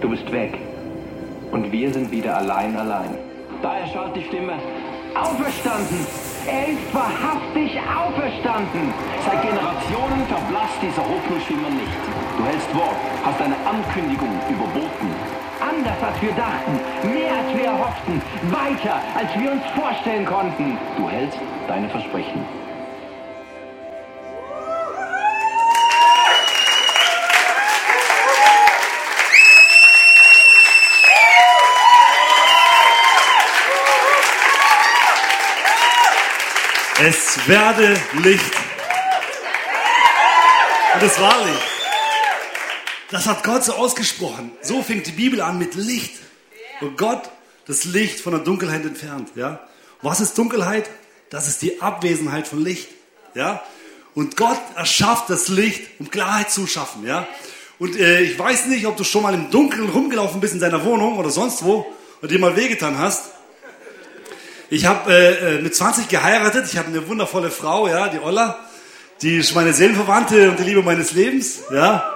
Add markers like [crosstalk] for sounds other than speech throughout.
Du bist weg. Und wir sind wieder allein, allein. Da erschallt die Stimme. Auferstanden! Er ist wahrhaftig auferstanden! Seit Generationen verblasst diese Hoffnungsschimmer nicht. Du hältst Wort, hast eine Ankündigung überboten. Anders als wir dachten, mehr als wir erhofften, weiter als wir uns vorstellen konnten. Du hältst deine Versprechen. Werde Licht. Und es war Licht. Das hat Gott so ausgesprochen. So fängt die Bibel an mit Licht. Und Gott das Licht von der Dunkelheit entfernt. Ja? Was ist Dunkelheit? Das ist die Abwesenheit von Licht. Ja? Und Gott erschafft das Licht, um Klarheit zu schaffen. Ja? Und äh, ich weiß nicht, ob du schon mal im Dunkeln rumgelaufen bist in deiner Wohnung oder sonst wo und dir mal wehgetan hast. Ich habe äh, mit 20 geheiratet. Ich habe eine wundervolle Frau, ja, die Olla. Die ist meine Seelenverwandte und die Liebe meines Lebens, ja.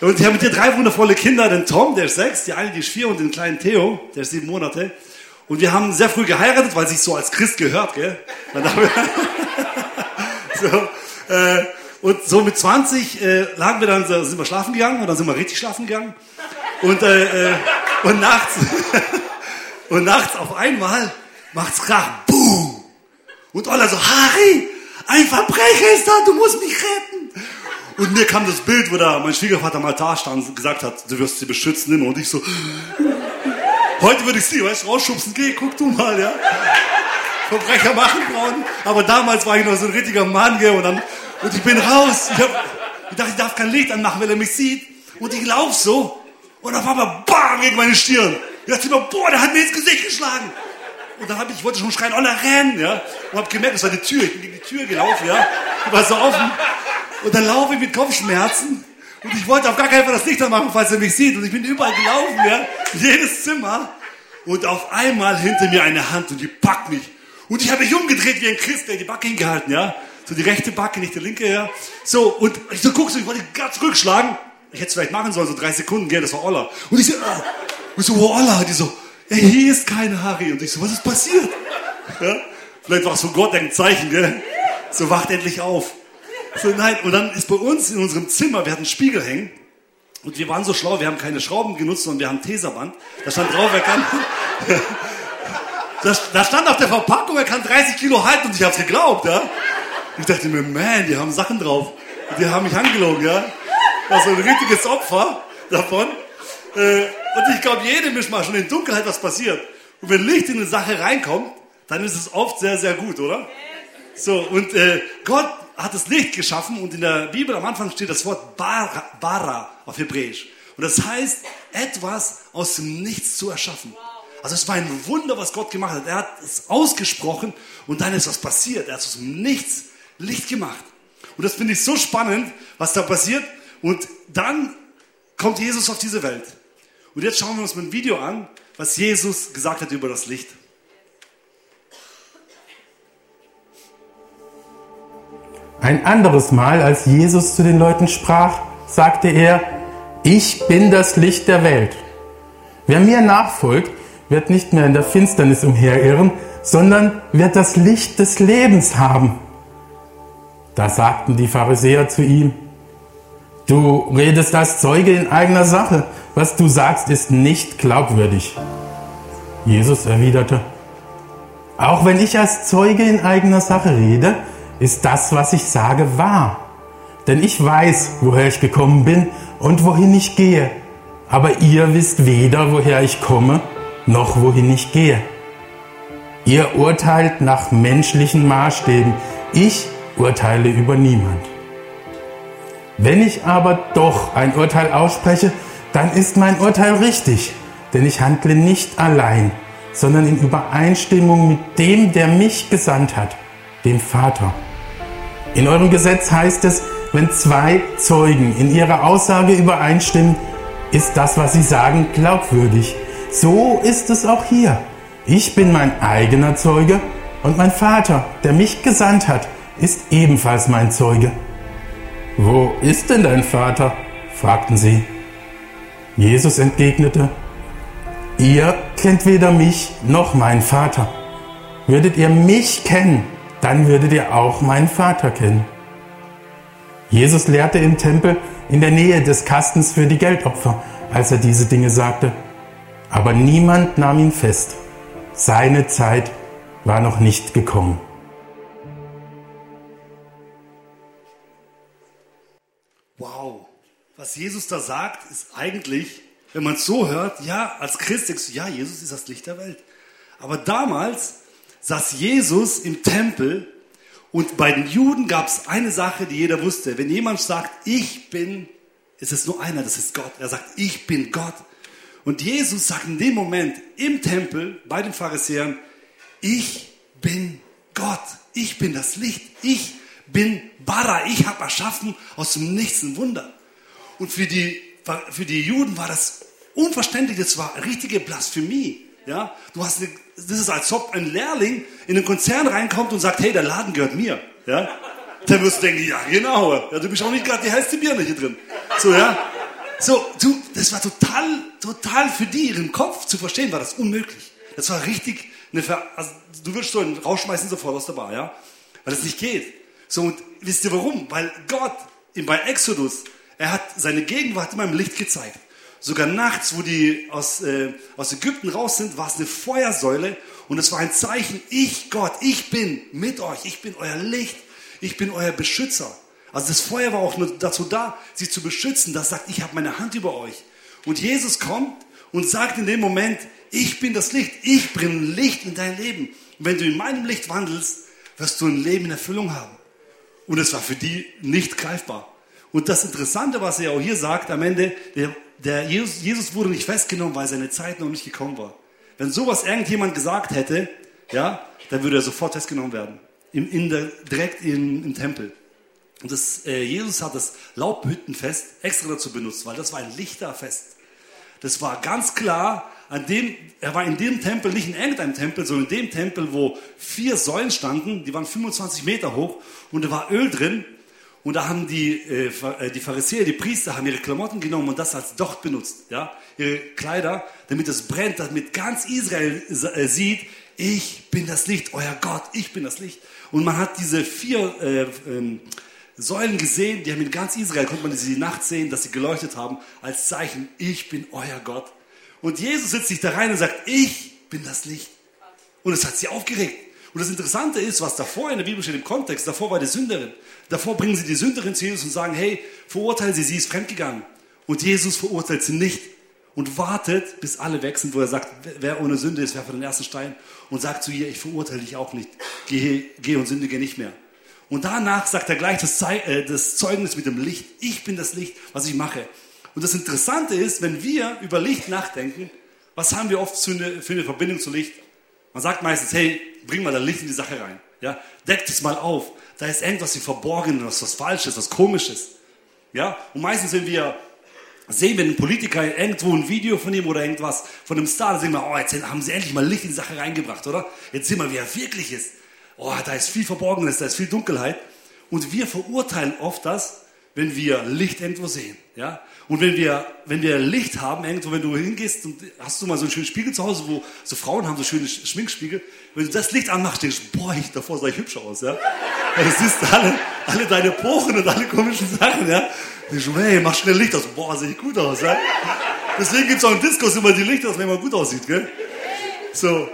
Und ich habe mit ihr drei wundervolle Kinder, den Tom, der ist sechs, die eine, die ist vier und den kleinen Theo, der ist sieben Monate. Und wir haben sehr früh geheiratet, weil sich so als Christ gehört, gell? [laughs] so, äh, und so mit 20 äh, lagen wir dann, sind wir schlafen gegangen und dann sind wir richtig schlafen gegangen. Und, äh, äh, und nachts, [laughs] und nachts auf einmal macht's Krach, boom. Und Olla so, Harry, ein Verbrecher ist da, du musst mich retten. Und mir kam das Bild, wo da mein Schwiegervater mal da stand und gesagt hat, du wirst sie beschützen. Und ich so, heute würde ich sie, weißt du, rausschubsen, geh, guck du mal, ja. Verbrecher machen Frauen. Aber damals war ich noch so ein richtiger Mann, gell, und dann, und ich bin raus. Ich, hab, ich dachte, ich darf kein Licht anmachen, weil er mich sieht. Und ich lauf so. Und auf einmal, bam, gegen meine Stirn. Ich dachte immer, boah, der hat mir ins Gesicht geschlagen. Und dann habe ich, ich schon schreien, Olla, renn, ja. Und habe gemerkt, das war die Tür. Ich bin gegen die Tür gelaufen, ja. Die war so offen. Und dann laufe ich mit Kopfschmerzen. Und ich wollte auf gar keinen Fall das Licht anmachen, falls er mich sieht. Und ich bin überall gelaufen, ja. Jedes Zimmer. Und auf einmal hinter mir eine Hand und die packt mich. Und ich habe mich umgedreht wie ein Christ, der die Backe hingehalten, ja. So die rechte Backe, nicht die linke, ja. So, und ich so guck so, ich wollte ganz zurückschlagen. Ich hätte es vielleicht machen sollen, so drei Sekunden, gell, das war Olla. Und ich so, oh. und ich so, wo Olla? Die so, ja, hier ist keine Harry. Und ich so, was ist passiert? Ja? Vielleicht war es von Gott ein Zeichen, gell? So, wacht endlich auf. So, nein, und dann ist bei uns in unserem Zimmer, wir hatten einen Spiegel hängen. Und wir waren so schlau, wir haben keine Schrauben genutzt, sondern wir haben Teserband. Da stand drauf, er kann, [laughs] da, stand auf der Verpackung, er kann 30 Kilo halten und ich hab's geglaubt, ja. Ich dachte mir, man, die haben Sachen drauf. Die haben mich angelogen, ja. Das war so ein richtiges Opfer davon. Äh, und ich glaube, jedem ist mal schon in Dunkelheit was passiert. Und wenn Licht in eine Sache reinkommt, dann ist es oft sehr, sehr gut, oder? So, und äh, Gott hat das Licht geschaffen und in der Bibel am Anfang steht das Wort bara, bara auf Hebräisch. Und das heißt, etwas aus dem Nichts zu erschaffen. Also es war ein Wunder, was Gott gemacht hat. Er hat es ausgesprochen und dann ist was passiert. Er hat aus dem Nichts Licht gemacht. Und das finde ich so spannend, was da passiert. Und dann kommt Jesus auf diese Welt. Und jetzt schauen wir uns mal ein Video an, was Jesus gesagt hat über das Licht. Ein anderes Mal, als Jesus zu den Leuten sprach, sagte er, ich bin das Licht der Welt. Wer mir nachfolgt, wird nicht mehr in der Finsternis umherirren, sondern wird das Licht des Lebens haben. Da sagten die Pharisäer zu ihm, du redest als Zeuge in eigener Sache, was du sagst ist nicht glaubwürdig. Jesus erwiderte, auch wenn ich als Zeuge in eigener Sache rede, ist das, was ich sage, wahr. Denn ich weiß, woher ich gekommen bin und wohin ich gehe. aber ihr wisst weder, woher ich komme, noch wohin ich gehe. Ihr urteilt nach menschlichen Maßstäben, ich urteile über niemand. Wenn ich aber doch ein Urteil ausspreche, dann ist mein Urteil richtig, denn ich handle nicht allein, sondern in Übereinstimmung mit dem, der mich gesandt hat, dem Vater. In eurem Gesetz heißt es, wenn zwei Zeugen in ihrer Aussage übereinstimmen, ist das, was sie sagen, glaubwürdig. So ist es auch hier. Ich bin mein eigener Zeuge und mein Vater, der mich gesandt hat, ist ebenfalls mein Zeuge. Wo ist denn dein Vater? fragten sie. Jesus entgegnete, Ihr kennt weder mich noch meinen Vater. Würdet ihr mich kennen, dann würdet ihr auch meinen Vater kennen. Jesus lehrte im Tempel in der Nähe des Kastens für die Geldopfer, als er diese Dinge sagte. Aber niemand nahm ihn fest. Seine Zeit war noch nicht gekommen. Was Jesus da sagt, ist eigentlich, wenn man es so hört, ja, als Christ denkst du, ja, Jesus ist das Licht der Welt. Aber damals saß Jesus im Tempel und bei den Juden gab es eine Sache, die jeder wusste. Wenn jemand sagt, ich bin, ist es nur einer, das ist Gott. Er sagt, ich bin Gott. Und Jesus sagt in dem Moment im Tempel bei den Pharisäern, ich bin Gott. Ich bin das Licht. Ich bin Bara. Ich habe erschaffen aus dem Nichts ein Wunder. Und für die, für die Juden war das unverständlich. Das war richtige Blasphemie. Ja, du hast eine, das ist als ob ein Lehrling in einen Konzern reinkommt und sagt, hey, der Laden gehört mir. Ja, dann wirst du denken, ja genau, ja, du bist auch nicht gerade die hellste Birne hier drin. So ja, so du, das war total, total für die ihren Kopf zu verstehen, war das unmöglich. Das war richtig eine, Ver also, du würdest so einen rausschmeißen sofort aus der Bar, ja, weil das nicht geht. So und wisst ihr warum? Weil Gott bei Exodus, er hat seine Gegenwart immer im Licht gezeigt. Sogar nachts, wo die aus, äh, aus Ägypten raus sind, war es eine Feuersäule und es war ein Zeichen, ich Gott, ich bin mit euch, ich bin euer Licht, ich bin euer Beschützer. Also das Feuer war auch nur dazu da, sie zu beschützen. Das sagt, ich habe meine Hand über euch. Und Jesus kommt und sagt in dem Moment, ich bin das Licht, ich bringe Licht in dein Leben. Und wenn du in meinem Licht wandelst, wirst du ein Leben in Erfüllung haben. Und es war für die nicht greifbar. Und das Interessante, was er auch hier sagt, am Ende, der, der Jesus, Jesus wurde nicht festgenommen, weil seine Zeit noch nicht gekommen war. Wenn sowas irgendjemand gesagt hätte, ja, dann würde er sofort festgenommen werden. In, in der, direkt in, im Tempel. Und das, äh, Jesus hat das Laubhüttenfest extra dazu benutzt, weil das war ein Lichterfest. Das war ganz klar, an dem, er war in dem Tempel, nicht in irgendeinem Tempel, sondern in dem Tempel, wo vier Säulen standen, die waren 25 Meter hoch und da war Öl drin und da haben die, äh, äh, die Pharisäer, die Priester, haben ihre Klamotten genommen und das als Docht benutzt. Ja? Ihre Kleider, damit es brennt, damit ganz Israel äh, sieht, ich bin das Licht, euer Gott, ich bin das Licht. Und man hat diese vier äh, ähm, Säulen gesehen, die haben in ganz Israel, konnte man sie die Nacht sehen, dass sie geleuchtet haben, als Zeichen, ich bin euer Gott. Und Jesus setzt sich da rein und sagt, ich bin das Licht. Und es hat sie aufgeregt. Und das Interessante ist, was davor in der Bibel steht im Kontext, davor war die Sünderin. Davor bringen sie die Sünderin zu Jesus und sagen, hey, verurteilen sie, sie ist fremdgegangen. Und Jesus verurteilt sie nicht und wartet, bis alle weg sind, wo er sagt, wer ohne Sünde ist, werfe den ersten Stein und sagt zu ihr, ich verurteile dich auch nicht, geh, geh und sündige nicht mehr. Und danach sagt er gleich das, äh, Zeugnis mit dem Licht. Ich bin das Licht, was ich mache. Und das Interessante ist, wenn wir über Licht nachdenken, was haben wir oft für eine Verbindung zu Licht? Man sagt meistens, hey, bring mal das Licht in die Sache rein. Ja, deckt es mal auf. Da ist irgendwas im Verborgenen, was, was Falsches, was Komisches. Ja, und meistens, wenn wir sehen, wenn ein Politiker irgendwo ein Video von ihm oder irgendwas von einem Star, dann sehen wir, oh, jetzt haben sie endlich mal Licht in die Sache reingebracht, oder? Jetzt sehen wir, wie er wirklich ist. Oh, da ist viel Verborgenes, da ist viel Dunkelheit. Und wir verurteilen oft das, wenn wir Licht irgendwo sehen. Ja? Und wenn wir, wenn wir Licht haben, irgendwo, wenn du hingehst und hast du mal so einen schönen Spiegel zu Hause, wo so Frauen haben so schöne Schminkspiegel, wenn du das Licht anmachst, denkst du, boah, ich, davor sah ich hübsch aus. Ja? Weil du siehst alle, alle deine Poren und alle komischen Sachen. Ja? Denkst du, hey, mach schnell Licht aus. Boah, sehe ich gut aus. Ja? Deswegen es auch im Diskurs immer die Lichter wenn man gut aussieht. Gell? So.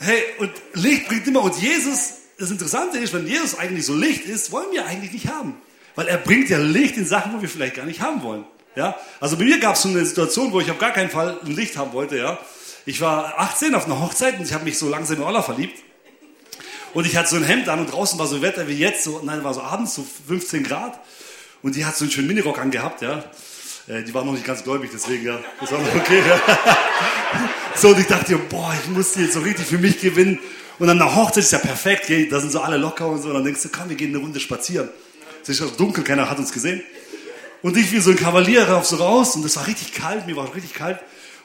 Hey, und Licht bringt immer, und Jesus, das Interessante ist, wenn Jesus eigentlich so Licht ist, wollen wir eigentlich nicht haben. Weil er bringt ja Licht in Sachen, wo wir vielleicht gar nicht haben wollen. Ja? Also bei mir gab es so eine Situation, wo ich auf gar keinen Fall ein Licht haben wollte. Ja? Ich war 18 auf einer Hochzeit und ich habe mich so langsam in Oller verliebt. Und ich hatte so ein Hemd an und draußen war so Wetter wie jetzt, so, nein, war so abends, so 15 Grad. Und die hat so einen schönen Minirock angehabt, ja. Äh, die war noch nicht ganz gläubig, deswegen, ja. Das war noch okay, ja. [laughs] So, und ich dachte, boah, ich muss die jetzt so richtig für mich gewinnen. Und dann nach Hochzeit ist ja perfekt, da sind so alle locker und so. Und dann denkst du, komm, wir gehen eine Runde spazieren. Es ist auch dunkel, keiner hat uns gesehen. Und ich wie so ein Kavalier rauf so raus und es war richtig kalt, mir war richtig kalt.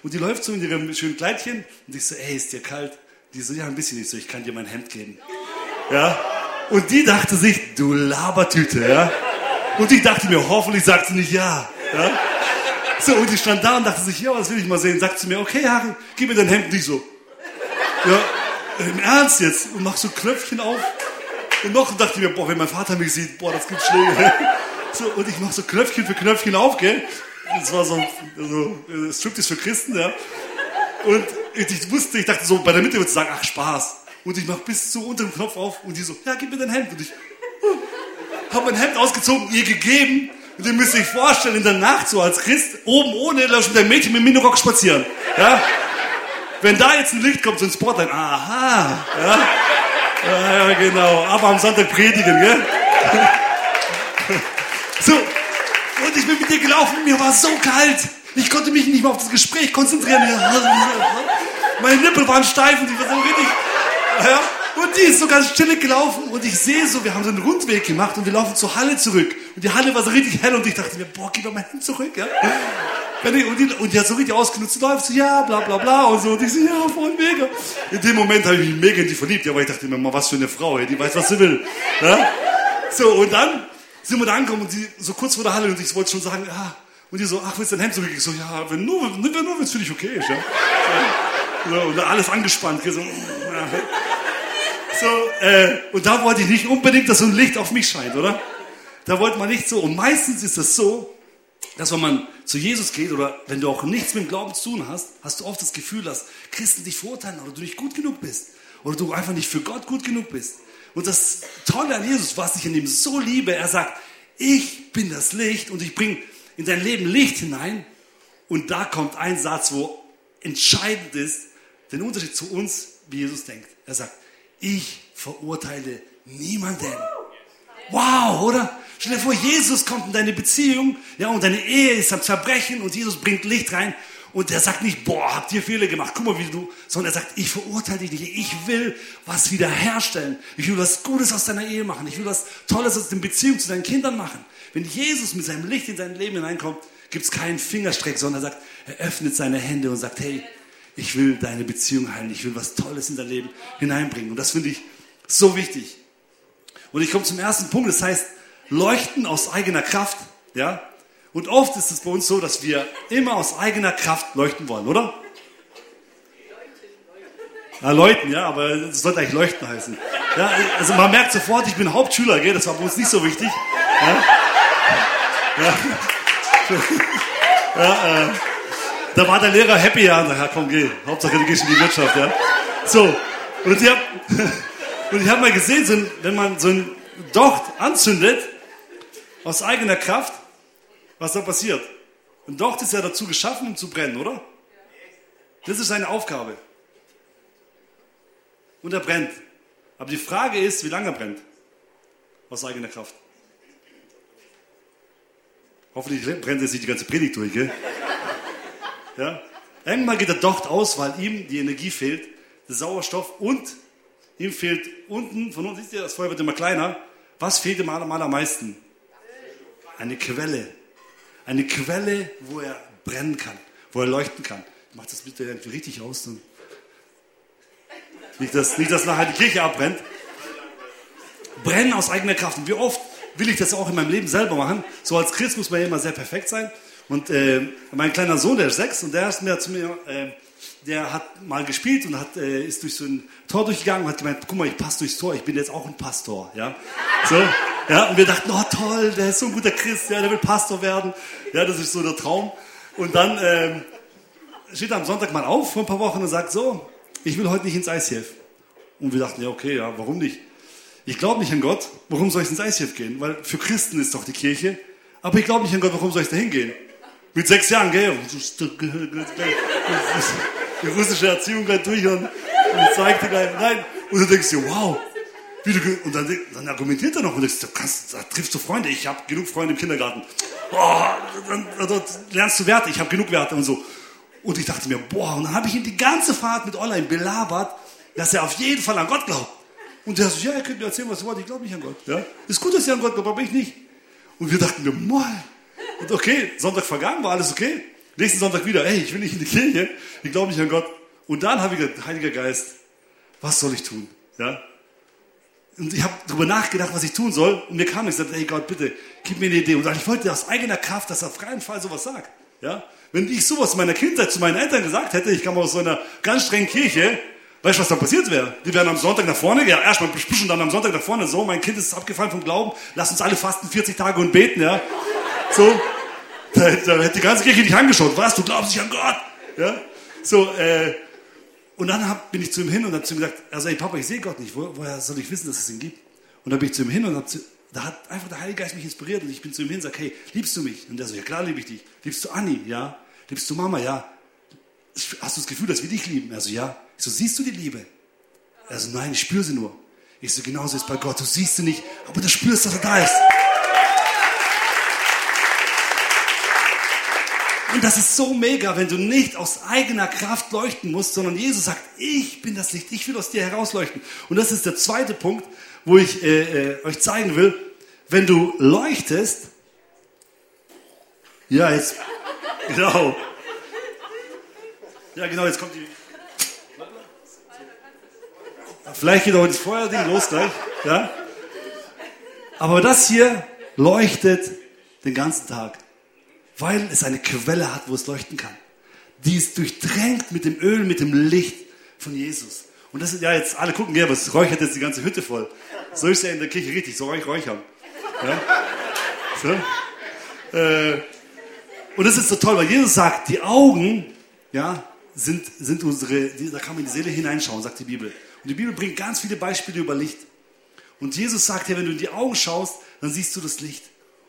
Und die läuft so in ihrem schönen Kleidchen und ich so, ey, ist dir kalt? Die so, ja, ein bisschen nicht so, ich kann dir mein Hemd geben. Ja. Und die dachte sich, du Labertüte, ja. Und ich dachte mir, hoffentlich sagt sie nicht ja. ja? So, und die stand da und dachte sich, ja, was will ich mal sehen? Sagt sie mir, okay, Harry, gib mir dein Hemd nicht so. Ja, im Ernst jetzt? Und mach so Knöpfchen auf. Und noch dachte ich mir, boah, wenn mein Vater mich sieht, boah, das gibt Schläge. So, und ich mach so Knöpfchen für Knöpfchen auf, gell? Das war so, so äh, Striptease für Christen, ja. Und ich wusste, ich dachte so, bei der Mitte würde ich sagen, ach, Spaß. Und ich mach bis zu unter dem Knopf auf und die so, ja, gib mir dein Hemd. Und ich habe mein Hemd ausgezogen, ihr gegeben. Und ihr müsst euch vorstellen, in der Nacht so als Christ, oben ohne, lauf mit einem Mädchen mit Minirock spazieren. Ja? Wenn da jetzt ein Licht kommt, so ein Spotlight, aha, ja? Ja, genau, aber am Sonntag predigen, gell? So, und ich bin mit dir gelaufen, mir war so kalt. Ich konnte mich nicht mehr auf das Gespräch konzentrieren. Meine Nippel waren steif und ich war so richtig. Ja, und die ist so ganz chillig gelaufen und ich sehe so, wir haben so einen Rundweg gemacht und wir laufen zur Halle zurück. Und die Halle war so richtig hell und ich dachte mir, boah, geh doch mal hin zurück, ja. Und die, und die hat so richtig ausgenutzt, läuft so, ja, bla, bla, bla und so. Und ich so, ja, voll mega. In dem Moment habe ich mich mega in die verliebt, ja, weil ich dachte mal, was für eine Frau, die weiß, was sie will. Ja? So, und dann sind wir da angekommen und die so kurz vor der Halle und ich wollte schon sagen, ja. Und die so, ach, willst du dein Hemd zurück? Ich so, ja, wenn nur, wenn nur, es für dich okay ist, ja. So, und alles angespannt, so, ja. so äh, und da wollte ich nicht unbedingt, dass so ein Licht auf mich scheint, oder? Da wollte man nicht so. Und meistens ist es so, dass wenn man zu Jesus geht oder wenn du auch nichts mit dem Glauben zu tun hast, hast du oft das Gefühl, dass Christen dich verurteilen oder du nicht gut genug bist oder du einfach nicht für Gott gut genug bist. Und das Tolle an Jesus, was ich in ihm so liebe, er sagt, ich bin das Licht und ich bringe in dein Leben Licht hinein. Und da kommt ein Satz, wo entscheidend ist, den Unterschied zu uns, wie Jesus denkt. Er sagt, ich verurteile niemanden. Wow, oder? Stell dir vor, Jesus kommt in deine Beziehung, ja, und deine Ehe ist am Zerbrechen und Jesus bringt Licht rein und er sagt nicht, boah, habt ihr Fehler gemacht, guck mal, wie du, sondern er sagt, ich verurteile dich nicht, ich will was wiederherstellen. Ich will was Gutes aus deiner Ehe machen. Ich will was Tolles aus den Beziehungen zu deinen Kindern machen. Wenn Jesus mit seinem Licht in dein Leben hineinkommt, gibt es keinen Fingerstreck, sondern er sagt, er öffnet seine Hände und sagt, hey, ich will deine Beziehung heilen, ich will was Tolles in dein Leben hineinbringen. Und das finde ich so wichtig. Und ich komme zum ersten Punkt, das heißt, leuchten aus eigener Kraft, ja, und oft ist es bei uns so, dass wir immer aus eigener Kraft leuchten wollen, oder? Ja, leuchten, ja, aber es sollte eigentlich leuchten heißen. Ja, also man merkt sofort, ich bin Hauptschüler, gell? das war bei uns nicht so wichtig. Ja, ja. ja äh, da war der Lehrer happy, ja, na, komm, geh, Hauptsache du gehst in die Wirtschaft, ja. So, und ich habe [laughs] und hab mal gesehen, so wenn man so ein Docht anzündet, aus eigener Kraft, was da passiert. Ein Docht ist ja dazu geschaffen, um zu brennen, oder? Das ist seine Aufgabe. Und er brennt. Aber die Frage ist, wie lange er brennt. Aus eigener Kraft. Hoffentlich brennt er sich die ganze Predigt durch, gell? Ja? Irgendwann geht der Docht aus, weil ihm die Energie fehlt, der Sauerstoff und ihm fehlt unten, von unten, siehst du, das Feuer wird immer kleiner. Was fehlt ihm am allermeisten? Eine Quelle. Eine Quelle, wo er brennen kann, wo er leuchten kann. Mach das bitte irgendwie richtig aus. Dann nicht, dass, nicht, dass nachher die Kirche abbrennt. Brennen aus eigener Kraft. Und wie oft will ich das auch in meinem Leben selber machen? So als Christ muss man ja immer sehr perfekt sein. Und äh, mein kleiner Sohn, der ist sechs, und der ist mir zu mir, äh, der hat mal gespielt und hat, äh, ist durch so ein Tor durchgegangen und hat gemeint, guck mal, ich passe durchs Tor, ich bin jetzt auch ein Pastor. Ja? So, ja, und wir dachten, oh toll, der ist so ein guter Christ, ja, der will Pastor werden. Ja, das ist so der Traum. Und dann ähm, steht er am Sonntag mal auf vor ein paar Wochen und sagt so, ich will heute nicht ins ICF. Und wir dachten, ja, okay, ja, warum nicht? Ich glaube nicht an Gott, warum soll ich ins ICF gehen? Weil für Christen ist doch die Kirche. Aber ich glaube nicht an Gott, warum soll ich da hingehen? Mit sechs Jahren, gell? Die russische Erziehung gleich durch und, und zeigte gleich, nein. Und du denkst dir, wow. Wie du, und dann, dann argumentiert er noch und denkst, du kannst, da triffst du Freunde. Ich habe genug Freunde im Kindergarten. Oh, dann, dort lernst du Werte. Ich habe genug Werte und so. Und ich dachte mir, boah, und dann habe ich ihn die ganze Fahrt mit Online belabert, dass er auf jeden Fall an Gott glaubt. Und der so, ja, ihr könnt mir erzählen, was ihr wollt, ich glaube nicht an Gott. Ja? Ist gut, dass ihr an Gott glaubt, aber ich nicht. Und wir dachten mir, moll. Und okay, Sonntag vergangen, war alles okay. Nächsten Sonntag wieder, ey, ich will nicht in die Kirche, ich glaube nicht an Gott. Und dann habe ich gesagt, Heiliger Geist, was soll ich tun? Ja? Und ich habe darüber nachgedacht, was ich tun soll. Und mir kam. Ich sagte, hey Gott, bitte, gib mir eine Idee. Und ich wollte aus eigener Kraft, dass er auf keinen Fall sowas sagt. Ja? Wenn ich sowas in meiner Kindheit zu meinen Eltern gesagt hätte, ich kam aus so einer ganz strengen Kirche, weißt du, was dann passiert wäre? Die wären am Sonntag nach vorne, ja, erstmal besprechen, dann am Sonntag nach vorne, so, mein Kind ist abgefallen vom Glauben, lass uns alle fasten 40 Tage und beten, ja. So, da, da hätte die ganze Kirche dich angeschaut, was, du glaubst nicht an Gott, ja. So, äh, und dann hab, bin ich zu ihm hin und habe zu ihm gesagt, also ey Papa, ich sehe Gott nicht, Wo, woher soll ich wissen, dass es ihn gibt? Und dann bin ich zu ihm hin und zu, da hat einfach der Heilige Geist mich inspiriert und ich bin zu ihm hin und sage, hey, liebst du mich? Und er so, ja klar liebe ich dich. Liebst du Anni? Ja. Liebst du Mama? Ja. Hast du das Gefühl, dass wir dich lieben? Er so, ja. Ich so, siehst du die Liebe? Er so, nein, ich spüre sie nur. Ich so, genauso ist bei Gott. Du siehst sie nicht, aber du spürst, dass er da ist. Und das ist so mega, wenn du nicht aus eigener Kraft leuchten musst, sondern Jesus sagt, ich bin das Licht, ich will aus dir herausleuchten. Und das ist der zweite Punkt, wo ich äh, äh, euch zeigen will, wenn du leuchtest, ja, jetzt, genau. Ja, genau, jetzt kommt die. Vielleicht geht auch das Feuerding los gleich, ja. Aber das hier leuchtet den ganzen Tag weil es eine Quelle hat, wo es leuchten kann. Die ist durchdrängt mit dem Öl, mit dem Licht von Jesus. Und das sind ja jetzt, alle gucken, ja, was räuchert jetzt die ganze Hütte voll. So ist ja in der Kirche richtig, so räuchern. Ja? So? Äh, und das ist so toll, weil Jesus sagt, die Augen, ja, sind, sind unsere, die, da kann man in die Seele hineinschauen, sagt die Bibel. Und die Bibel bringt ganz viele Beispiele über Licht. Und Jesus sagt ja, wenn du in die Augen schaust, dann siehst du das Licht.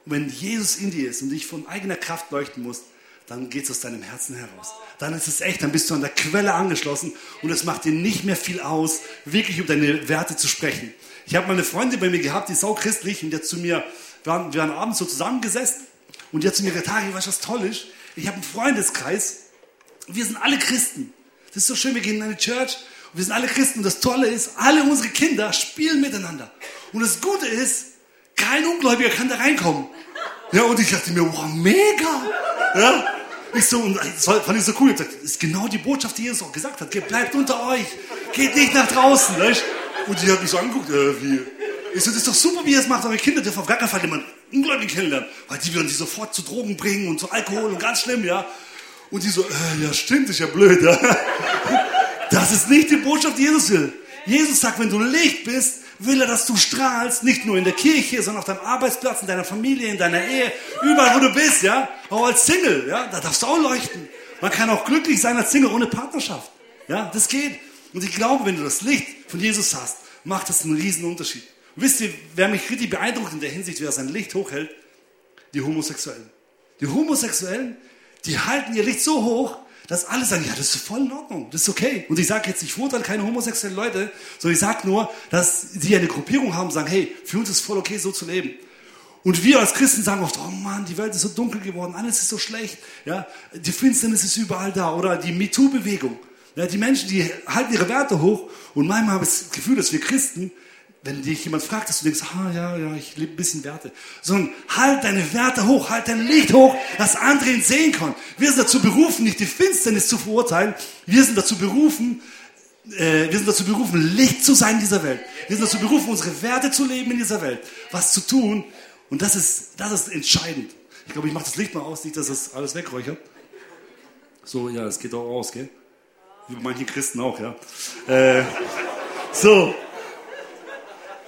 Und wenn Jesus in dir ist und dich von eigener Kraft leuchten musst, dann geht es aus deinem Herzen heraus. Dann ist es echt, dann bist du an der Quelle angeschlossen und es macht dir nicht mehr viel aus, wirklich über deine Werte zu sprechen. Ich habe mal eine Freundin bei mir gehabt, die ist auch christlich und die hat zu mir, wir waren, wir waren abends so zusammengesessen und die hat zu mir gesagt, Tari, weißt du, was toll ist? Ich habe einen Freundeskreis und wir sind alle Christen. Das ist so schön, wir gehen in eine Church und wir sind alle Christen und das Tolle ist, alle unsere Kinder spielen miteinander. Und das Gute ist, kein Ungläubiger kann da reinkommen. Ja, und ich dachte mir, wow, mega. Ja, ich so, und das war- fand ich so cool. Ich gesagt, das ist genau die Botschaft, die Jesus auch gesagt hat. Bleibt unter euch. Geht nicht nach draußen. Weißt? Und die hat mich so angeguckt, äh, wie? Ich so, das ist doch super, wie ihr es macht. Eure Kinder dürfen auf gar keinen Fall jemanden Ungläubigen kennenlernen. Weil die würden sie sofort zu Drogen bringen und zu Alkohol und ganz schlimm, ja. Und die so, äh, ja stimmt, ist ja blöd, ja. [laughs] Das ist nicht die Botschaft, die Jesus will. Jesus sagt, wenn du Licht bist, will er, dass du strahlst, nicht nur in der Kirche, sondern auf deinem Arbeitsplatz, in deiner Familie, in deiner Ehe, überall, wo du bist, ja. Auch als Single, ja, da darfst du auch leuchten. Man kann auch glücklich sein als Single ohne Partnerschaft. Ja, das geht. Und ich glaube, wenn du das Licht von Jesus hast, macht das einen riesen Unterschied. Und wisst ihr, wer mich richtig beeindruckt in der Hinsicht, wer sein Licht hochhält? Die Homosexuellen. Die Homosexuellen, die halten ihr Licht so hoch, dass alle sagen, ja, das ist voll in Ordnung, das ist okay. Und ich sage jetzt, ich verurteile keine homosexuellen Leute, sondern ich sage nur, dass sie eine Gruppierung haben, sagen, hey, für uns ist voll okay, so zu leben. Und wir als Christen sagen oft, oh Mann, die Welt ist so dunkel geworden, alles ist so schlecht, ja, die Finsternis ist überall da. Oder die MeToo-Bewegung. Ja, die Menschen, die halten ihre Werte hoch und manchmal habe ich das Gefühl, dass wir Christen, wenn dich jemand fragt, dass du denkst, ah ja, ja, ich lebe ein bisschen Werte, sondern halt deine Werte hoch, halt dein Licht hoch, dass andere ihn sehen können. Wir sind dazu berufen, nicht die Finsternis zu verurteilen, wir sind dazu berufen, äh, wir sind dazu berufen, Licht zu sein in dieser Welt. Wir sind dazu berufen, unsere Werte zu leben in dieser Welt, was zu tun. Und das ist, das ist entscheidend. Ich glaube, ich mache das Licht mal aus, nicht, dass das alles wegräuchert. So, ja, es geht auch aus, gell? Wie bei manchen Christen auch, ja. Äh, so.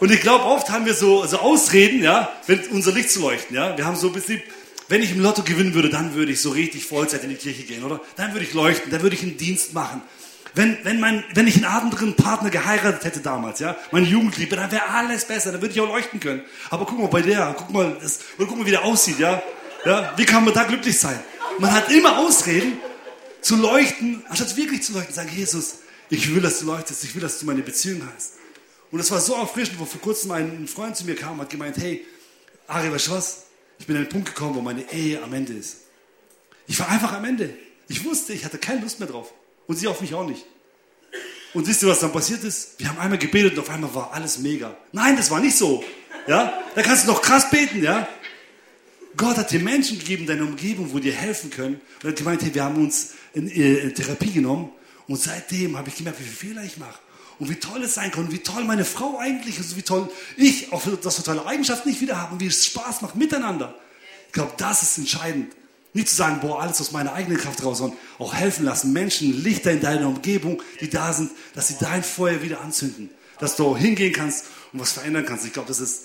Und ich glaube, oft haben wir so, so Ausreden, ja, wenn unser Licht zu leuchten, ja. Wir haben so ein bisschen, wenn ich im Lotto gewinnen würde, dann würde ich so richtig Vollzeit in die Kirche gehen, oder? Dann würde ich leuchten, dann würde ich einen Dienst machen. Wenn, wenn, mein, wenn ich einen anderen Partner geheiratet hätte damals, ja, meine Jugendliebe, dann wäre alles besser, dann würde ich auch leuchten können. Aber guck mal bei der, guck mal, das, oder guck mal, wie der aussieht, ja. ja. Wie kann man da glücklich sein? Man hat immer Ausreden zu leuchten, anstatt wirklich zu leuchten. Sagen, Jesus, ich will, dass du leuchtest. Ich will, dass du meine Beziehung hast. Und es war so erfrischend, wo vor kurzem ein Freund zu mir kam und hat gemeint, hey, Ari, weißt du was? Ich bin an den Punkt gekommen, wo meine Ehe am Ende ist. Ich war einfach am Ende. Ich wusste, ich hatte keine Lust mehr drauf. Und sie auf mich auch nicht. Und wisst ihr, was dann passiert ist? Wir haben einmal gebetet und auf einmal war alles mega. Nein, das war nicht so. Ja? Da kannst du noch krass beten, ja? Gott hat dir Menschen gegeben in deiner Umgebung, wo dir helfen können. Und er hat gemeint, hey, wir haben uns in, in Therapie genommen. Und seitdem habe ich gemerkt, wie viele Fehler ich mache. Und wie toll es sein kann. Wie toll meine Frau eigentlich ist. Wie toll ich auch das für tolle Eigenschaften nicht wieder habe. Und wie es Spaß macht miteinander. Ich glaube, das ist entscheidend. Nicht zu sagen, boah, alles aus meiner eigenen Kraft raus, sondern auch helfen lassen. Menschen, Lichter in deiner Umgebung, die da sind, dass sie dein Feuer wieder anzünden. Dass du hingehen kannst und was verändern kannst. Ich glaube, das ist,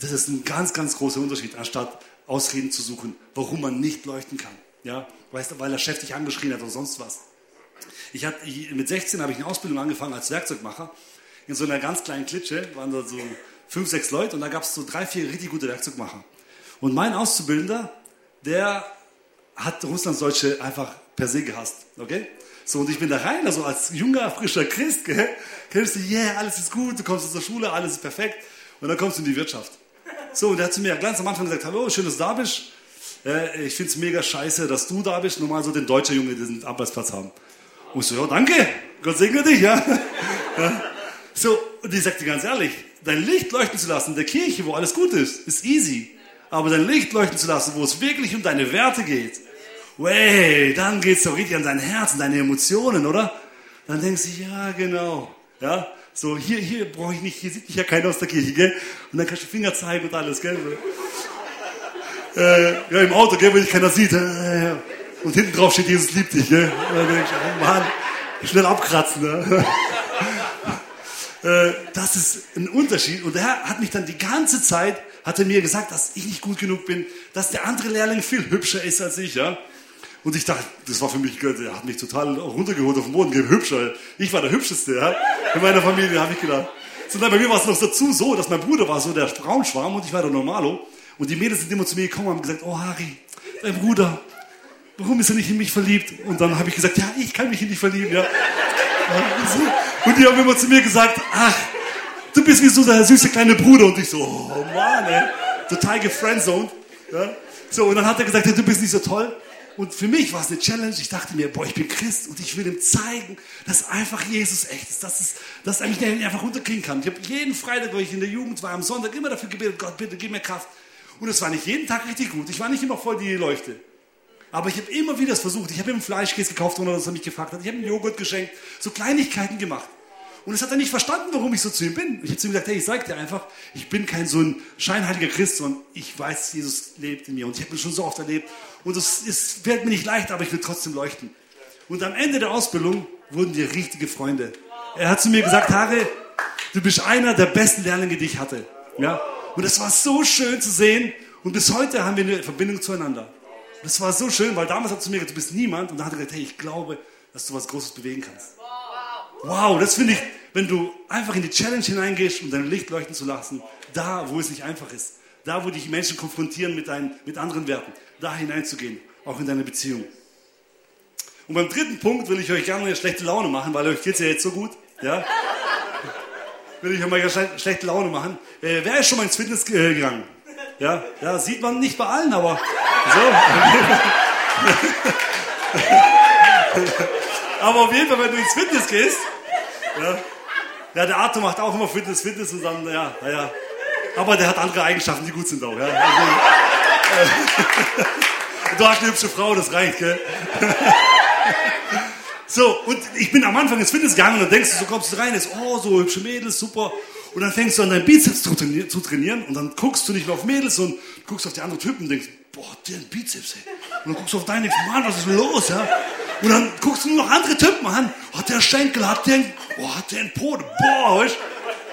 das ist ein ganz, ganz großer Unterschied, anstatt Ausreden zu suchen, warum man nicht leuchten kann. Ja, weißt du, weil der Chef dich angeschrien hat oder sonst was. Ich hatte, mit 16 habe ich eine Ausbildung angefangen als Werkzeugmacher. In so einer ganz kleinen Klitsche waren da so fünf, sechs Leute und da gab es so drei, vier richtig gute Werkzeugmacher. Und mein Auszubildender, der hat Russlandsdeutsche einfach per se gehasst. Okay? So, und ich bin da rein, also als junger, frischer Christ, gell? Kennst du, yeah, alles ist gut, du kommst aus der Schule, alles ist perfekt. Und dann kommst du in die Wirtschaft. So, und der hat zu mir ganz am Anfang gesagt, hallo, schön, dass du da bist. Äh, ich finde es mega scheiße, dass du da bist. Normal so den deutschen Junge, diesen Arbeitsplatz haben. Und so, ja, danke, Gott segne dich, ja. ja. So, und ich sagte ganz ehrlich, dein Licht leuchten zu lassen in der Kirche, wo alles gut ist, ist easy. Aber dein Licht leuchten zu lassen, wo es wirklich um deine Werte geht, Way, dann geht es doch richtig an dein Herz, an deine Emotionen, oder? Dann denkst du, ja, genau. Ja, so, hier, hier brauche ich nicht, hier sieht mich ja keiner aus der Kirche, gell? Und dann kannst du Finger zeigen und alles, gell? Äh, ja, im Auto, gell, wenn dich keiner sieht. Äh, und hinten drauf steht, Jesus liebt dich, gell? Und dann du, oh Mann, schnell abkratzen, ne? [laughs] äh, das ist ein Unterschied. Und er hat mich dann die ganze Zeit, hat er mir gesagt, dass ich nicht gut genug bin, dass der andere Lehrling viel hübscher ist als ich, ja? Und ich dachte, das war für mich, der hat mich total runtergeholt auf den Boden, hübscher. Ich war der Hübscheste, ja, in meiner Familie, habe ich gedacht. So, dann bei mir war es noch dazu so, dass mein Bruder war so der Braunschwarm und ich war der Normalo. Und die Mädels sind immer zu mir gekommen und haben gesagt, oh Harry, dein Bruder, warum ist er nicht in mich verliebt? Und dann habe ich gesagt, ja, ich kann mich in dich verlieben, ja. Und die haben immer zu mir gesagt, ach, du bist wie so der süße kleine Bruder. Und ich so, oh Mann, ey, total gefriendzoned. Ja. So, und dann hat er gesagt, du bist nicht so toll. Und für mich war es eine Challenge. Ich dachte mir, boah, ich bin Christ und ich will ihm zeigen, dass einfach Jesus echt ist. Dass es, dass er mich einfach runterkriegen kann. Ich habe jeden Freitag, wo ich in der Jugend war, am Sonntag immer dafür gebetet, Gott, bitte, gib mir Kraft. Und es war nicht jeden Tag richtig gut. Ich war nicht immer voll die Leuchte. Aber ich habe immer wieder versucht. Ich habe ihm Fleischkäse gekauft, ohne dass er mich gefragt hat. Ich habe ihm Joghurt geschenkt. So Kleinigkeiten gemacht. Und es hat er nicht verstanden, warum ich so zu ihm bin. Ich habe zu ihm gesagt, hey, ich sage dir einfach, ich bin kein so ein scheinheiliger Christ, sondern ich weiß, Jesus lebt in mir. Und ich habe ihn schon so oft erlebt. Und es, es fällt mir nicht leicht, aber ich will trotzdem leuchten. Und am Ende der Ausbildung wurden wir richtige Freunde. Er hat zu mir gesagt, Harry, du bist einer der besten Lehrlinge, die ich hatte. Ja? Und es war so schön zu sehen. Und bis heute haben wir eine Verbindung zueinander. Das war so schön, weil damals hat er zu mir gesagt, du bist niemand. Und dann hat er gesagt, hey, ich glaube, dass du was Großes bewegen kannst. Wow, das finde ich, wenn du einfach in die Challenge hineingehst, um dein Licht leuchten zu lassen, da, wo es nicht einfach ist, da, wo dich Menschen konfrontieren mit, deinen, mit anderen Werten, da hineinzugehen, auch in deine Beziehung. Und beim dritten Punkt will ich euch gerne eine schlechte Laune machen, weil euch geht es ja jetzt so gut. Ja? [laughs] Will ich euch mal schlechte Laune machen. Äh, wer ist schon mal ins Fitness äh, gegangen? Ja, ja, sieht man nicht bei allen, aber so. [laughs] Aber auf jeden Fall, wenn du ins Fitness gehst, ja, ja der Arthur macht auch immer Fitness, Fitness und dann, ja, naja. Aber der hat andere Eigenschaften, die gut sind auch, ja. Also, äh, [laughs] du hast eine hübsche Frau, das reicht, gell? [laughs] So, und ich bin am Anfang ins Fitness gegangen und dann denkst du, so kommst du rein, ist, oh, so hübsche Mädels, super. Und dann fängst du an, deinen Bizeps zu trainieren, zu trainieren und dann guckst du nicht mehr auf Mädels und guckst auf die anderen Typen und denkst, boah, der Bizeps, ey. Und dann guckst du auf deinen denkst, Mann, was ist los, ja? Und dann guckst du nur noch andere Typen an. Hat der Schenkel, hat der, oh, hat der einen Po, boah, weißt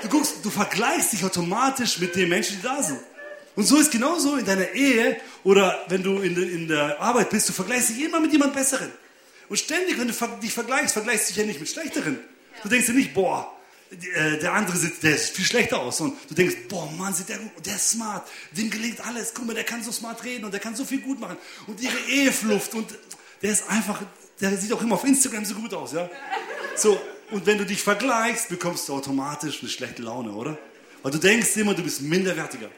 du? guckst, du vergleichst dich automatisch mit den Menschen, die da sind. Und so ist genauso in deiner Ehe oder wenn du in, in der Arbeit bist, du vergleichst dich immer mit jemand Besseren. Und ständig, wenn du dich vergleichst, vergleichst du dich ja nicht mit Schlechteren. Du denkst dir nicht, boah, der andere sieht, der sieht viel schlechter aus. Und du denkst, boah, Mann, sieht der, der ist smart. Dem gelingt alles. Guck mal, der kann so smart reden und der kann so viel gut machen. Und ihre Ehe. Und der ist einfach, der sieht auch immer auf Instagram so gut aus, ja. So, und wenn du dich vergleichst, bekommst du automatisch eine schlechte Laune, oder? Weil du denkst immer, du bist minderwertiger.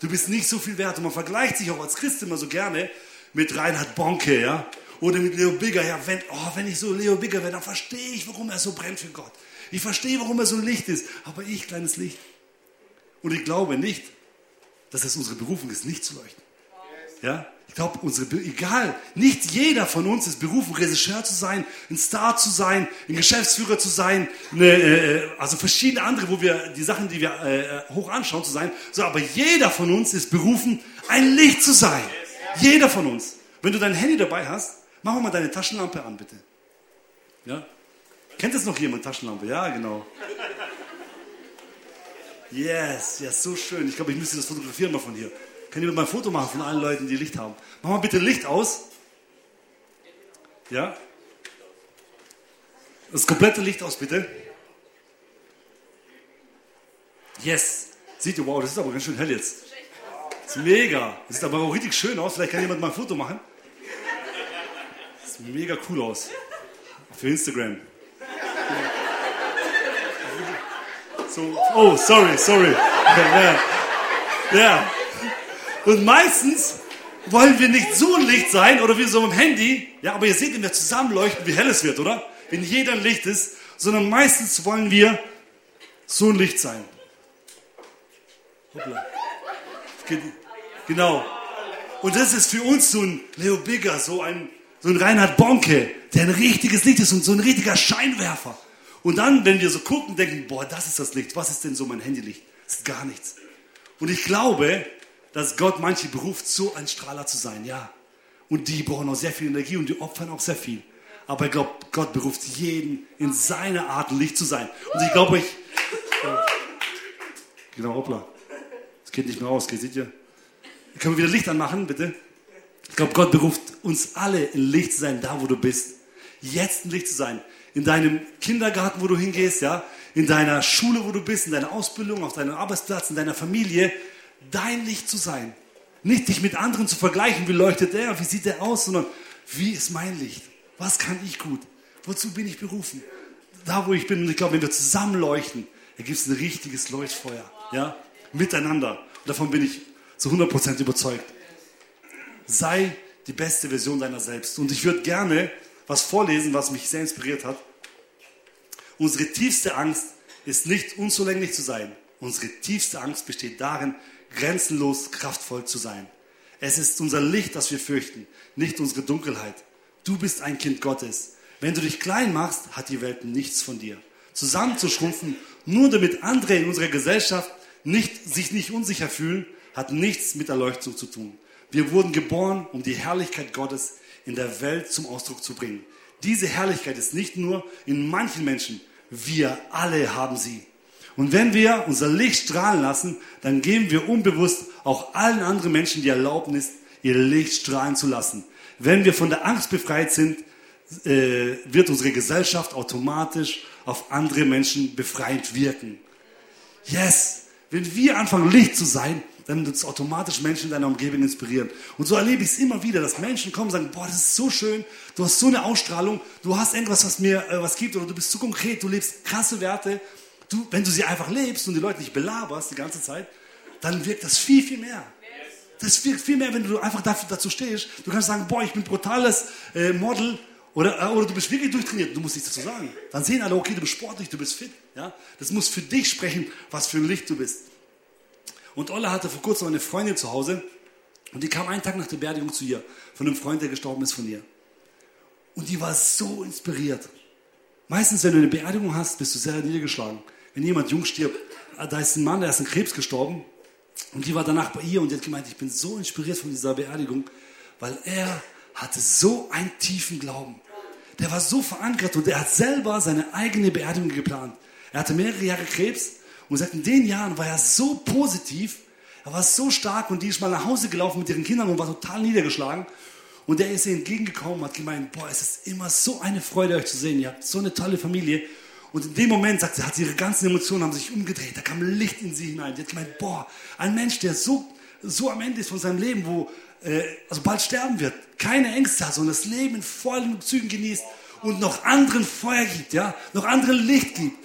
Du bist nicht so viel wert. Und man vergleicht sich auch als Christ immer so gerne mit Reinhard Bonke, ja. Oder mit Leo Bigger, ja. Wenn, oh, wenn ich so Leo Bigger werde, dann verstehe ich, warum er so brennt für Gott. Ich verstehe, warum er so ein Licht ist. Aber ich, kleines Licht. Und ich glaube nicht, dass es unsere Berufung ist, nicht zu leuchten. Ja? Ich glaube, unsere, egal, nicht jeder von uns ist berufen, Regisseur zu sein, ein Star zu sein, ein Geschäftsführer zu sein, eine, äh, also verschiedene andere, wo wir die Sachen, die wir äh, hoch anschauen, zu sein. So, aber jeder von uns ist berufen, ein Licht zu sein. Jeder von uns. Wenn du dein Handy dabei hast, mach mal deine Taschenlampe an, bitte. Ja? Kennt das noch jemand, Taschenlampe? Ja, genau. Yes, ja, so schön. Ich glaube, ich müsste das fotografieren mal von hier. Kann jemand mal ein Foto machen von allen Leuten, die Licht haben? Mach mal bitte Licht aus. Ja? Das komplette Licht aus, bitte. Yes. Seht ihr, wow, das ist aber ganz schön hell jetzt. Das ist mega. Das sieht aber auch richtig schön aus. Vielleicht kann jemand mal ein Foto machen. Das sieht mega cool aus. Für Instagram. So, oh, sorry, sorry. Ja. ja. Und meistens wollen wir nicht so ein Licht sein oder wie so im Handy. Ja, aber ihr seht, wenn wir zusammenleuchten, wie hell es wird, oder? Wenn jeder ein Licht ist. Sondern meistens wollen wir so ein Licht sein. Hoppla. Ge- Genau. Und das ist für uns so ein Leo Bigger, so ein, so ein Reinhard Bonke, der ein richtiges Licht ist und so ein richtiger Scheinwerfer. Und dann, wenn wir so gucken, denken, boah, das ist das Licht. Was ist denn so mein Handylicht? Das ist gar nichts. Und ich glaube, dass Gott manche beruft, so ein Strahler zu sein, ja. Und die brauchen auch sehr viel Energie und die opfern auch sehr viel. Aber ich glaube, Gott beruft jeden in seiner Art Licht zu sein. Und ich glaube, ich. Äh, genau, hoppla. Das geht nicht mehr aus, geht, seht ihr? Können wir wieder Licht anmachen, bitte? Ich glaube, Gott beruft uns alle, in Licht zu sein, da wo du bist. Jetzt ein Licht zu sein. In deinem Kindergarten, wo du hingehst, ja. In deiner Schule, wo du bist, in deiner Ausbildung, auf deinem Arbeitsplatz, in deiner Familie. Dein Licht zu sein. Nicht dich mit anderen zu vergleichen, wie leuchtet der, wie sieht der aus, sondern wie ist mein Licht? Was kann ich gut? Wozu bin ich berufen? Da, wo ich bin, und ich glaube, wenn wir zusammen leuchten, ergibt es ein richtiges Leuchtfeuer. Ja? Miteinander. Und davon bin ich zu 100% überzeugt. Sei die beste Version deiner selbst. Und ich würde gerne was vorlesen, was mich sehr inspiriert hat. Unsere tiefste Angst ist nicht unzulänglich zu sein. Unsere tiefste Angst besteht darin, grenzenlos kraftvoll zu sein. Es ist unser Licht, das wir fürchten, nicht unsere Dunkelheit. Du bist ein Kind Gottes. Wenn du dich klein machst, hat die Welt nichts von dir. Zusammenzuschrumpfen, nur damit andere in unserer Gesellschaft nicht, sich nicht unsicher fühlen, hat nichts mit Erleuchtung zu tun. Wir wurden geboren, um die Herrlichkeit Gottes in der Welt zum Ausdruck zu bringen. Diese Herrlichkeit ist nicht nur in manchen Menschen, wir alle haben sie. Und wenn wir unser Licht strahlen lassen, dann geben wir unbewusst auch allen anderen Menschen die Erlaubnis, ihr Licht strahlen zu lassen. Wenn wir von der Angst befreit sind, äh, wird unsere Gesellschaft automatisch auf andere Menschen befreiend wirken. Yes! Wenn wir anfangen, Licht zu sein, dann wird es automatisch Menschen in deiner Umgebung inspirieren. Und so erlebe ich es immer wieder, dass Menschen kommen und sagen, boah, das ist so schön, du hast so eine Ausstrahlung, du hast irgendwas, was mir äh, was gibt, oder du bist so konkret, du lebst krasse Werte. Du, wenn du sie einfach lebst und die Leute nicht belaberst die ganze Zeit, dann wirkt das viel, viel mehr. Das wirkt viel mehr, wenn du einfach dafür, dazu stehst. Du kannst sagen, boah, ich bin brutales äh, Model oder, äh, oder du bist wirklich durchtrainiert. Du musst nichts dazu sagen. Dann sehen alle, okay, du bist sportlich, du bist fit. Ja? Das muss für dich sprechen, was für ein Licht du bist. Und Olle hatte vor kurzem eine Freundin zu Hause und die kam einen Tag nach der Beerdigung zu ihr, von einem Freund, der gestorben ist von ihr. Und die war so inspiriert. Meistens, wenn du eine Beerdigung hast, bist du sehr niedergeschlagen. Wenn jemand jung stirbt, äh, da ist ein Mann, der ist an Krebs gestorben und die war danach bei ihr und die hat gemeint, ich bin so inspiriert von dieser Beerdigung, weil er hatte so einen tiefen Glauben. Der war so verankert und er hat selber seine eigene Beerdigung geplant. Er hatte mehrere Jahre Krebs und in den Jahren war er so positiv, er war so stark und die ist mal nach Hause gelaufen mit ihren Kindern und war total niedergeschlagen. Und er ist ihr entgegengekommen und hat gemeint, boah, es ist immer so eine Freude, euch zu sehen. Ihr habt so eine tolle Familie. Und in dem Moment, sagt sie, hat sie ihre ganzen Emotionen haben sich umgedreht. Da kam Licht in sie hinein. Die hat gemeint, boah, ein Mensch, der so, so am Ende ist von seinem Leben, wo, äh, also bald sterben wird, keine Ängste hat, sondern das Leben in vollen Zügen genießt und noch anderen Feuer gibt, ja, noch anderen Licht gibt.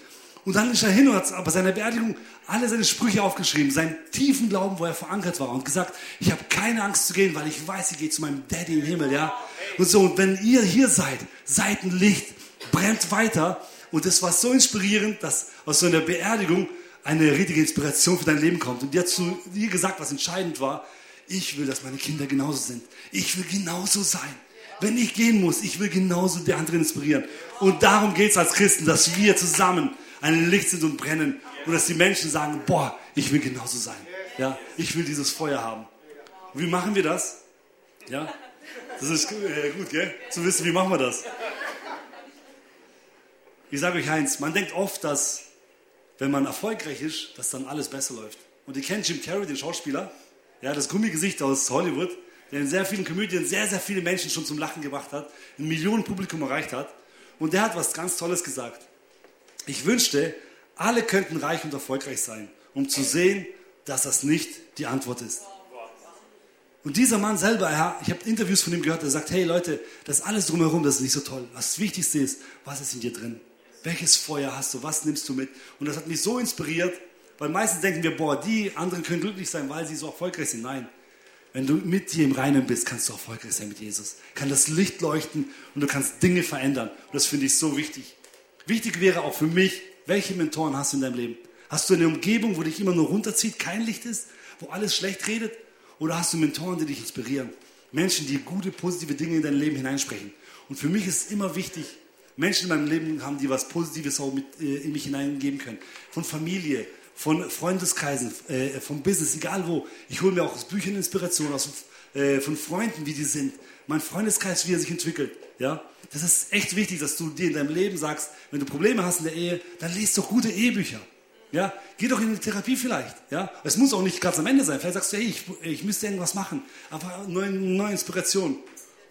Und dann ist er hin und hat bei seiner Beerdigung alle seine Sprüche aufgeschrieben, seinen tiefen Glauben, wo er verankert war und gesagt, ich habe keine Angst zu gehen, weil ich weiß, ich gehe zu meinem Daddy im Himmel, ja. Und so, und wenn ihr hier seid, seid ein Licht, brennt weiter. Und das war so inspirierend, dass aus so einer Beerdigung eine richtige Inspiration für dein Leben kommt. Und die hat zu ihr gesagt, was entscheidend war, ich will, dass meine Kinder genauso sind. Ich will genauso sein. Wenn ich gehen muss, ich will genauso die anderen inspirieren. Und darum geht es als Christen, dass wir zusammen ein Licht sind und brennen. Und dass die Menschen sagen, boah, ich will genauso sein. Ja, ich will dieses Feuer haben. Und wie machen wir das? Ja, das ist äh, gut, gell? Zu wissen, wie machen wir das? Ich sage euch eins, man denkt oft, dass wenn man erfolgreich ist, dass dann alles besser läuft. Und ihr kennt Jim Carrey, den Schauspieler, ja, das Gummigesicht aus Hollywood, der in sehr vielen Komödien sehr, sehr viele Menschen schon zum Lachen gebracht hat, ein Millionenpublikum erreicht hat. Und der hat was ganz Tolles gesagt. Ich wünschte, alle könnten reich und erfolgreich sein, um zu sehen, dass das nicht die Antwort ist. Und dieser Mann selber, ich habe Interviews von ihm gehört, der sagt, hey Leute, das alles drumherum, das ist nicht so toll. Das Wichtigste ist, was ist in dir drin? Welches Feuer hast du? Was nimmst du mit? Und das hat mich so inspiriert, weil meistens denken wir, boah, die anderen können glücklich sein, weil sie so erfolgreich sind. Nein, wenn du mit dir im Reinen bist, kannst du erfolgreich sein mit Jesus. Kann das Licht leuchten und du kannst Dinge verändern. Und das finde ich so wichtig. Wichtig wäre auch für mich, welche Mentoren hast du in deinem Leben? Hast du eine Umgebung, wo dich immer nur runterzieht, kein Licht ist, wo alles schlecht redet? Oder hast du Mentoren, die dich inspirieren? Menschen, die gute, positive Dinge in dein Leben hineinsprechen. Und für mich ist es immer wichtig, Menschen in meinem Leben haben, die was Positives auch mit, äh, in mich hineingeben können. Von Familie, von Freundeskreisen, äh, vom Business, egal wo. Ich hole mir auch aus Büchern Inspiration, aus, äh, von Freunden, wie die sind. Mein Freundeskreis, wie er sich entwickelt. Ja? Das ist echt wichtig, dass du dir in deinem Leben sagst, wenn du Probleme hast in der Ehe, dann liest doch gute Ehebücher. Ja, geh doch in die Therapie vielleicht. Ja, es muss auch nicht ganz am Ende sein. Vielleicht sagst du, hey, ich, ich müsste irgendwas machen. Aber neue, neue Inspiration.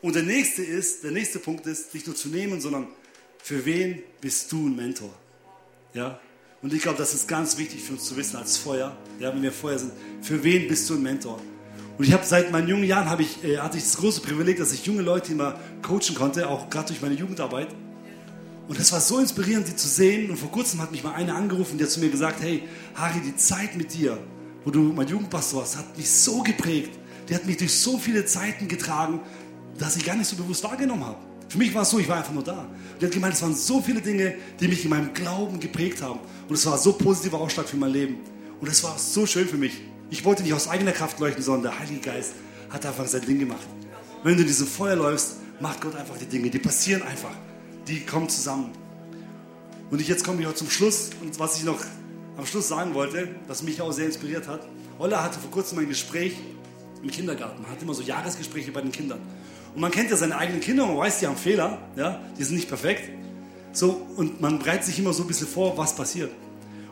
Und der nächste ist, der nächste Punkt ist, nicht nur zu nehmen, sondern für wen bist du ein Mentor? Ja, und ich glaube, das ist ganz wichtig für uns zu wissen als Feuer. Ja, wenn wir Feuer sind, für wen bist du ein Mentor? Und ich habe seit meinen jungen Jahren ich, äh, hatte ich das große Privileg, dass ich junge Leute immer coachen konnte, auch gerade durch meine Jugendarbeit. Und es war so inspirierend, die zu sehen. Und vor kurzem hat mich mal eine angerufen, hat zu mir gesagt, hey, Harry, die Zeit mit dir, wo du mein Jugendpastor warst, hat mich so geprägt. Die hat mich durch so viele Zeiten getragen, dass ich gar nicht so bewusst wahrgenommen habe. Für mich war es so, ich war einfach nur da. Und die hat gemeint, es waren so viele Dinge, die mich in meinem Glauben geprägt haben. Und es war so positiver Ausschlag für mein Leben. Und es war so schön für mich. Ich wollte nicht aus eigener Kraft leuchten, sondern der Heilige Geist hat einfach sein Ding gemacht. Wenn du in diesem Feuer läufst, macht Gott einfach die Dinge. Die passieren einfach die kommen zusammen. Und ich, jetzt komme ich auch zum Schluss. Und was ich noch am Schluss sagen wollte, was mich auch sehr inspiriert hat. Ola hatte vor kurzem ein Gespräch im Kindergarten. Man hat immer so Jahresgespräche bei den Kindern. Und man kennt ja seine eigenen Kinder, man weiß, die haben Fehler, ja, die sind nicht perfekt. So, und man bereitet sich immer so ein bisschen vor, was passiert.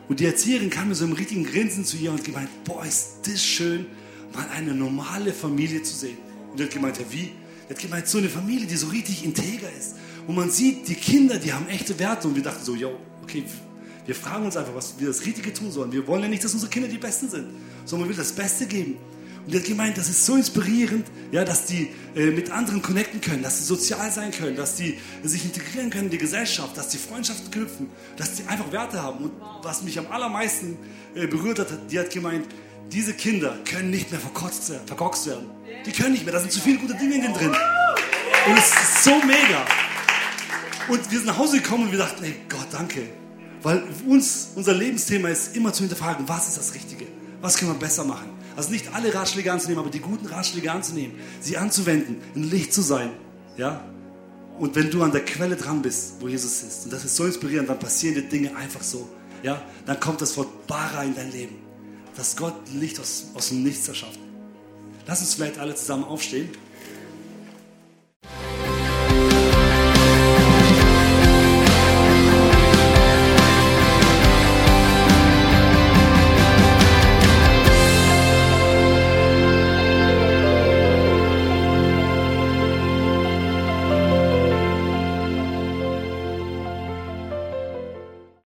Und die Erzieherin kam mit so einem richtigen Grinsen zu ihr und gemeint, boah, ist das schön, mal eine normale Familie zu sehen. Und die hat gemeint, ja, wie? Die hat gemeint, so eine Familie, die so richtig integer ist, und man sieht, die Kinder, die haben echte Werte. Und wir dachten so, yo, okay, wir fragen uns einfach, was wir das Richtige tun sollen. Wir wollen ja nicht, dass unsere Kinder die Besten sind, sondern man will das Beste geben. Und er hat gemeint, das ist so inspirierend, ja, dass die äh, mit anderen connecten können, dass sie sozial sein können, dass die sich integrieren können in die Gesellschaft, dass die Freundschaften knüpfen, dass die einfach Werte haben. Und was mich am allermeisten äh, berührt hat, die hat gemeint, diese Kinder können nicht mehr verkotzt, verkorkst werden. Die können nicht mehr, da sind zu viele gute Dinge in denen drin. Und es ist so mega. Und wir sind nach Hause gekommen und wir dachten, ey Gott, danke. Weil uns, unser Lebensthema ist immer zu hinterfragen, was ist das Richtige? Was können wir besser machen? Also nicht alle Ratschläge anzunehmen, aber die guten Ratschläge anzunehmen, sie anzuwenden, ein Licht zu sein. Ja? Und wenn du an der Quelle dran bist, wo Jesus ist, und das ist so inspirierend, dann passieren die Dinge einfach so. Ja? Dann kommt das Wort Bara in dein Leben. Dass Gott Licht aus, aus dem Nichts erschafft. Lass uns vielleicht alle zusammen aufstehen.